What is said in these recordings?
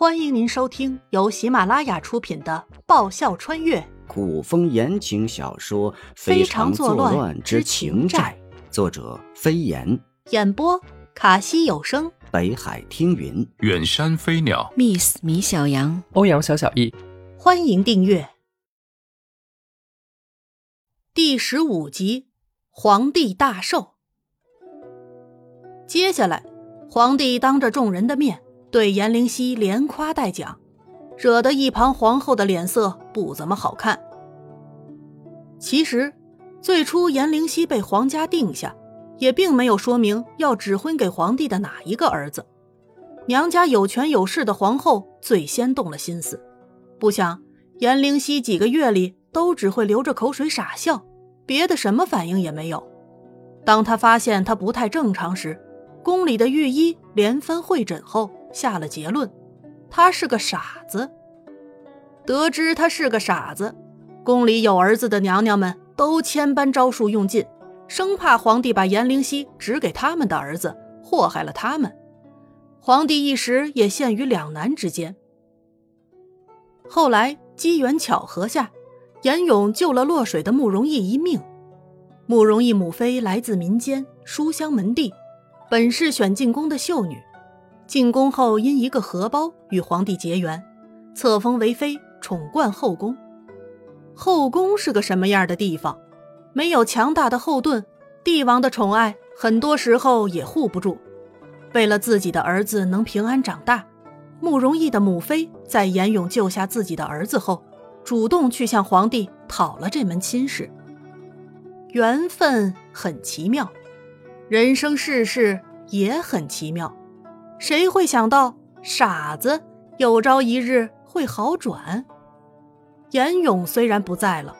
欢迎您收听由喜马拉雅出品的《爆笑穿越。古风言情小说《非常作乱之情债》，作者飞檐，演播卡西有声，北海听云，远山飞鸟，Miss 米小羊，欧阳小小易。欢迎订阅。第十五集《皇帝大寿》。接下来，皇帝当着众人的面。对颜灵犀连夸带讲，惹得一旁皇后的脸色不怎么好看。其实，最初颜灵犀被皇家定下，也并没有说明要指婚给皇帝的哪一个儿子。娘家有权有势的皇后最先动了心思，不想颜灵犀几个月里都只会流着口水傻笑，别的什么反应也没有。当他发现他不太正常时，宫里的御医连番会诊后。下了结论，他是个傻子。得知他是个傻子，宫里有儿子的娘娘们都千般招数用尽，生怕皇帝把颜灵犀指给他们的儿子，祸害了他们。皇帝一时也陷于两难之间。后来机缘巧合下，严勇救了落水的慕容逸一命。慕容逸母妃来自民间书香门第，本是选进宫的秀女。进宫后，因一个荷包与皇帝结缘，册封为妃，宠冠后宫。后宫是个什么样的地方？没有强大的后盾，帝王的宠爱很多时候也护不住。为了自己的儿子能平安长大，慕容易的母妃在严勇救下自己的儿子后，主动去向皇帝讨了这门亲事。缘分很奇妙，人生世事也很奇妙。谁会想到傻子有朝一日会好转？严勇虽然不在了，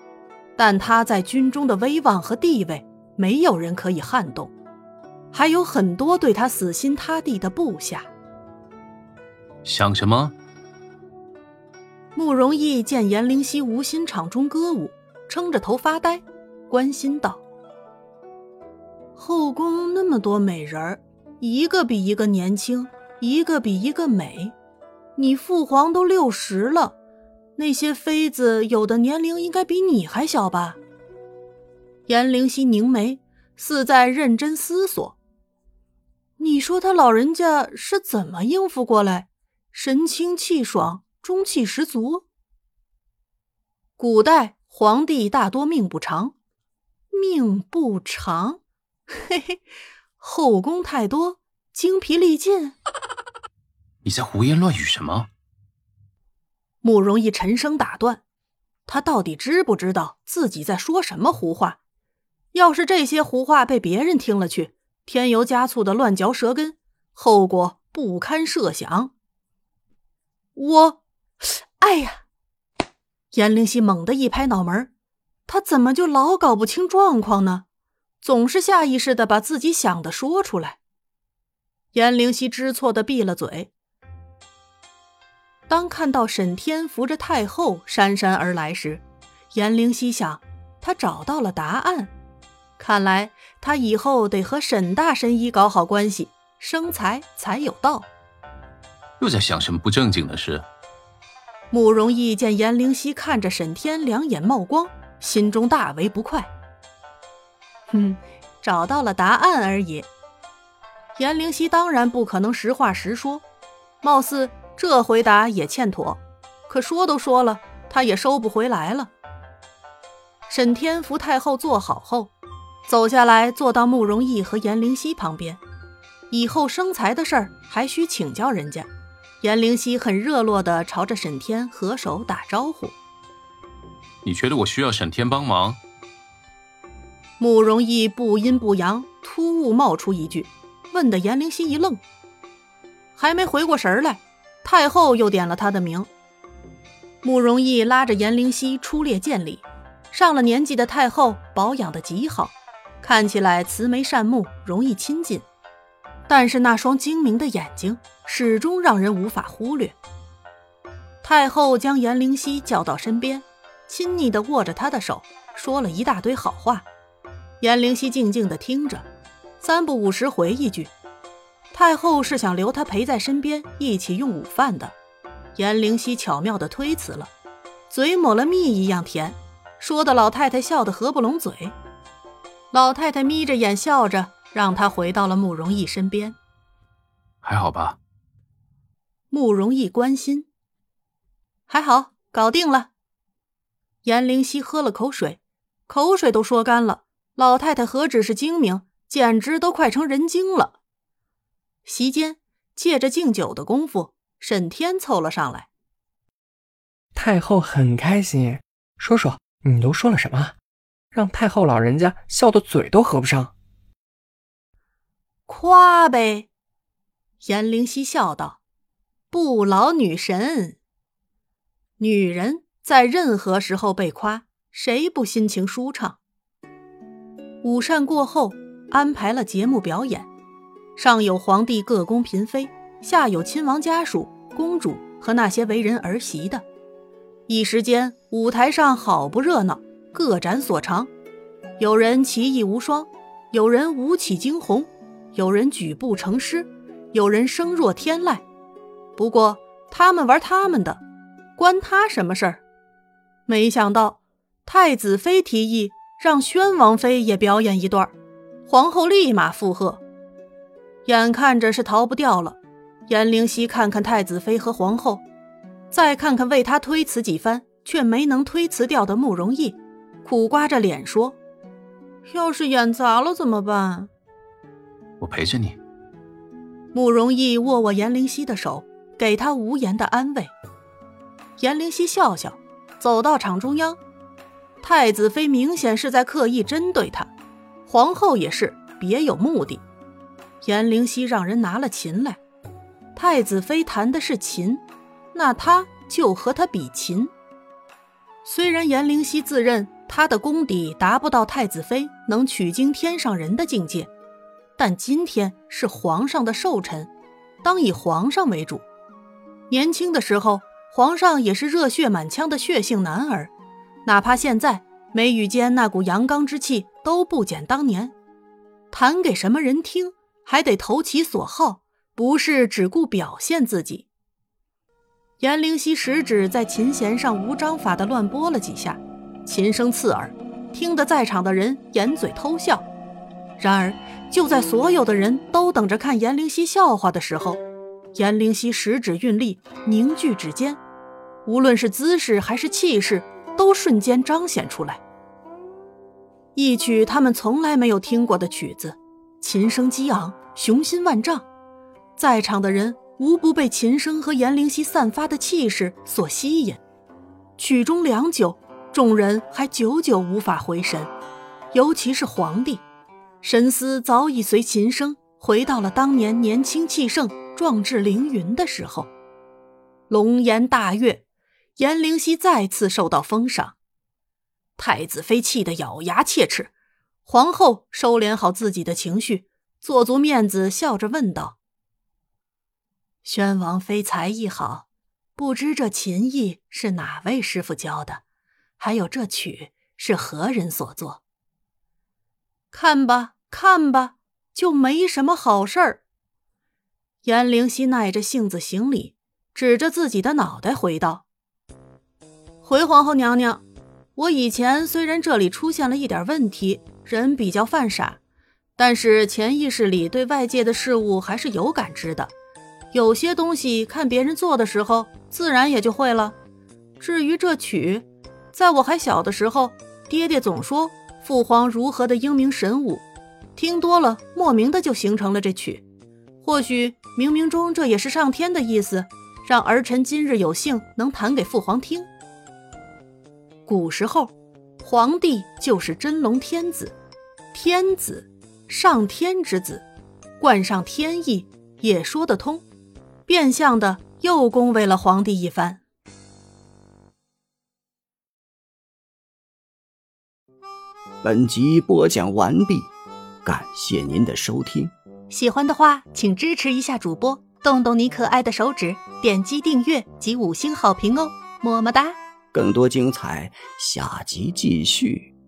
但他在军中的威望和地位，没有人可以撼动，还有很多对他死心塌地的部下。想什么？慕容易见颜灵犀无心场中歌舞，撑着头发呆，关心道：“后宫那么多美人儿。”一个比一个年轻，一个比一个美。你父皇都六十了，那些妃子有的年龄应该比你还小吧？颜灵犀凝眉，似在认真思索。你说他老人家是怎么应付过来？神清气爽，中气十足。古代皇帝大多命不长，命不长，嘿嘿。后宫太多，精疲力尽。你在胡言乱语什么？慕容易沉声打断。他到底知不知道自己在说什么胡话？要是这些胡话被别人听了去，添油加醋的乱嚼舌根，后果不堪设想。我，哎呀！颜灵犀猛地一拍脑门，他怎么就老搞不清状况呢？总是下意识的把自己想的说出来。颜灵犀知错的闭了嘴。当看到沈天扶着太后姗姗而来时，颜灵犀想，他找到了答案。看来他以后得和沈大神医搞好关系，生财才有道。又在想什么不正经的事？慕容易见颜灵犀看着沈天，两眼冒光，心中大为不快。哼，找到了答案而已。颜灵犀当然不可能实话实说，貌似这回答也欠妥。可说都说了，他也收不回来了。沈天扶太后坐好后，走下来坐到慕容易和颜灵犀旁边。以后生财的事儿还需请教人家。颜灵犀很热络地朝着沈天合手打招呼。你觉得我需要沈天帮忙？慕容易不阴不阳，突兀冒出一句，问得颜灵犀一愣，还没回过神来，太后又点了他的名。慕容易拉着颜灵犀出列见礼，上了年纪的太后保养的极好，看起来慈眉善目，容易亲近，但是那双精明的眼睛始终让人无法忽略。太后将颜灵犀叫到身边，亲昵地握着他的手，说了一大堆好话。颜灵犀静静的听着，三不五时回一句：“太后是想留他陪在身边，一起用午饭的。”颜灵犀巧妙的推辞了，嘴抹了蜜一样甜，说的老太太笑得合不拢嘴。老太太眯着眼笑着，让他回到了慕容逸身边。还好吧？慕容逸关心。还好，搞定了。颜灵犀喝了口水，口水都说干了。老太太何止是精明，简直都快成人精了。席间，借着敬酒的功夫。沈天凑了上来，太后很开心。说说你都说了什么，让太后老人家笑得嘴都合不上。夸呗，颜灵犀笑道：“不老女神，女人在任何时候被夸，谁不心情舒畅？”午膳过后，安排了节目表演，上有皇帝各宫嫔妃。下有亲王家属、公主和那些为人儿媳的，一时间舞台上好不热闹，各展所长。有人奇艺无双，有人舞起惊鸿，有人举步成诗，有人声若天籁。不过他们玩他们的，关他什么事儿？没想到太子妃提议让宣王妃也表演一段，皇后立马附和，眼看着是逃不掉了。颜灵犀看看太子妃和皇后，再看看为他推辞几番却没能推辞掉的慕容逸，苦瓜着脸说：“要是演砸了怎么办？”我陪着你。慕容逸握握颜灵犀的手，给他无言的安慰。颜灵犀笑笑，走到场中央。太子妃明显是在刻意针对他，皇后也是别有目的。颜灵犀让人拿了琴来。太子妃弹的是琴，那他就和他比琴。虽然颜灵犀自认他的功底达不到太子妃能取经天上人的境界，但今天是皇上的寿辰，当以皇上为主。年轻的时候，皇上也是热血满腔的血性男儿，哪怕现在眉宇间那股阳刚之气都不减当年。弹给什么人听，还得投其所好。不是只顾表现自己。颜灵犀食指在琴弦上无章法的乱拨了几下，琴声刺耳，听得在场的人掩嘴偷笑。然而，就在所有的人都等着看颜灵犀笑话的时候，颜灵犀食指运力，凝聚指尖，无论是姿势还是气势，都瞬间彰显出来。一曲他们从来没有听过的曲子，琴声激昂，雄心万丈。在场的人无不被琴声和颜灵犀散发的气势所吸引，曲终良久，众人还久久无法回神，尤其是皇帝，神思早已随琴声回到了当年年轻气盛、壮志凌云的时候。龙颜大悦，颜灵犀再次受到封赏，太子妃气得咬牙切齿，皇后收敛好自己的情绪，做足面子，笑着问道。宣王妃才艺好，不知这琴艺是哪位师傅教的？还有这曲是何人所作？看吧，看吧，就没什么好事儿。颜灵犀耐着性子行礼，指着自己的脑袋回道：“回皇后娘娘，我以前虽然这里出现了一点问题，人比较犯傻，但是潜意识里对外界的事物还是有感知的。”有些东西看别人做的时候，自然也就会了。至于这曲，在我还小的时候，爹爹总说父皇如何的英明神武，听多了，莫名的就形成了这曲。或许冥冥中这也是上天的意思，让儿臣今日有幸能弹给父皇听。古时候，皇帝就是真龙天子，天子，上天之子，冠上天意，也说得通。变相的又恭维了皇帝一番。本集播讲完毕，感谢您的收听。喜欢的话，请支持一下主播，动动你可爱的手指，点击订阅及五星好评哦，么么哒！更多精彩，下集继续。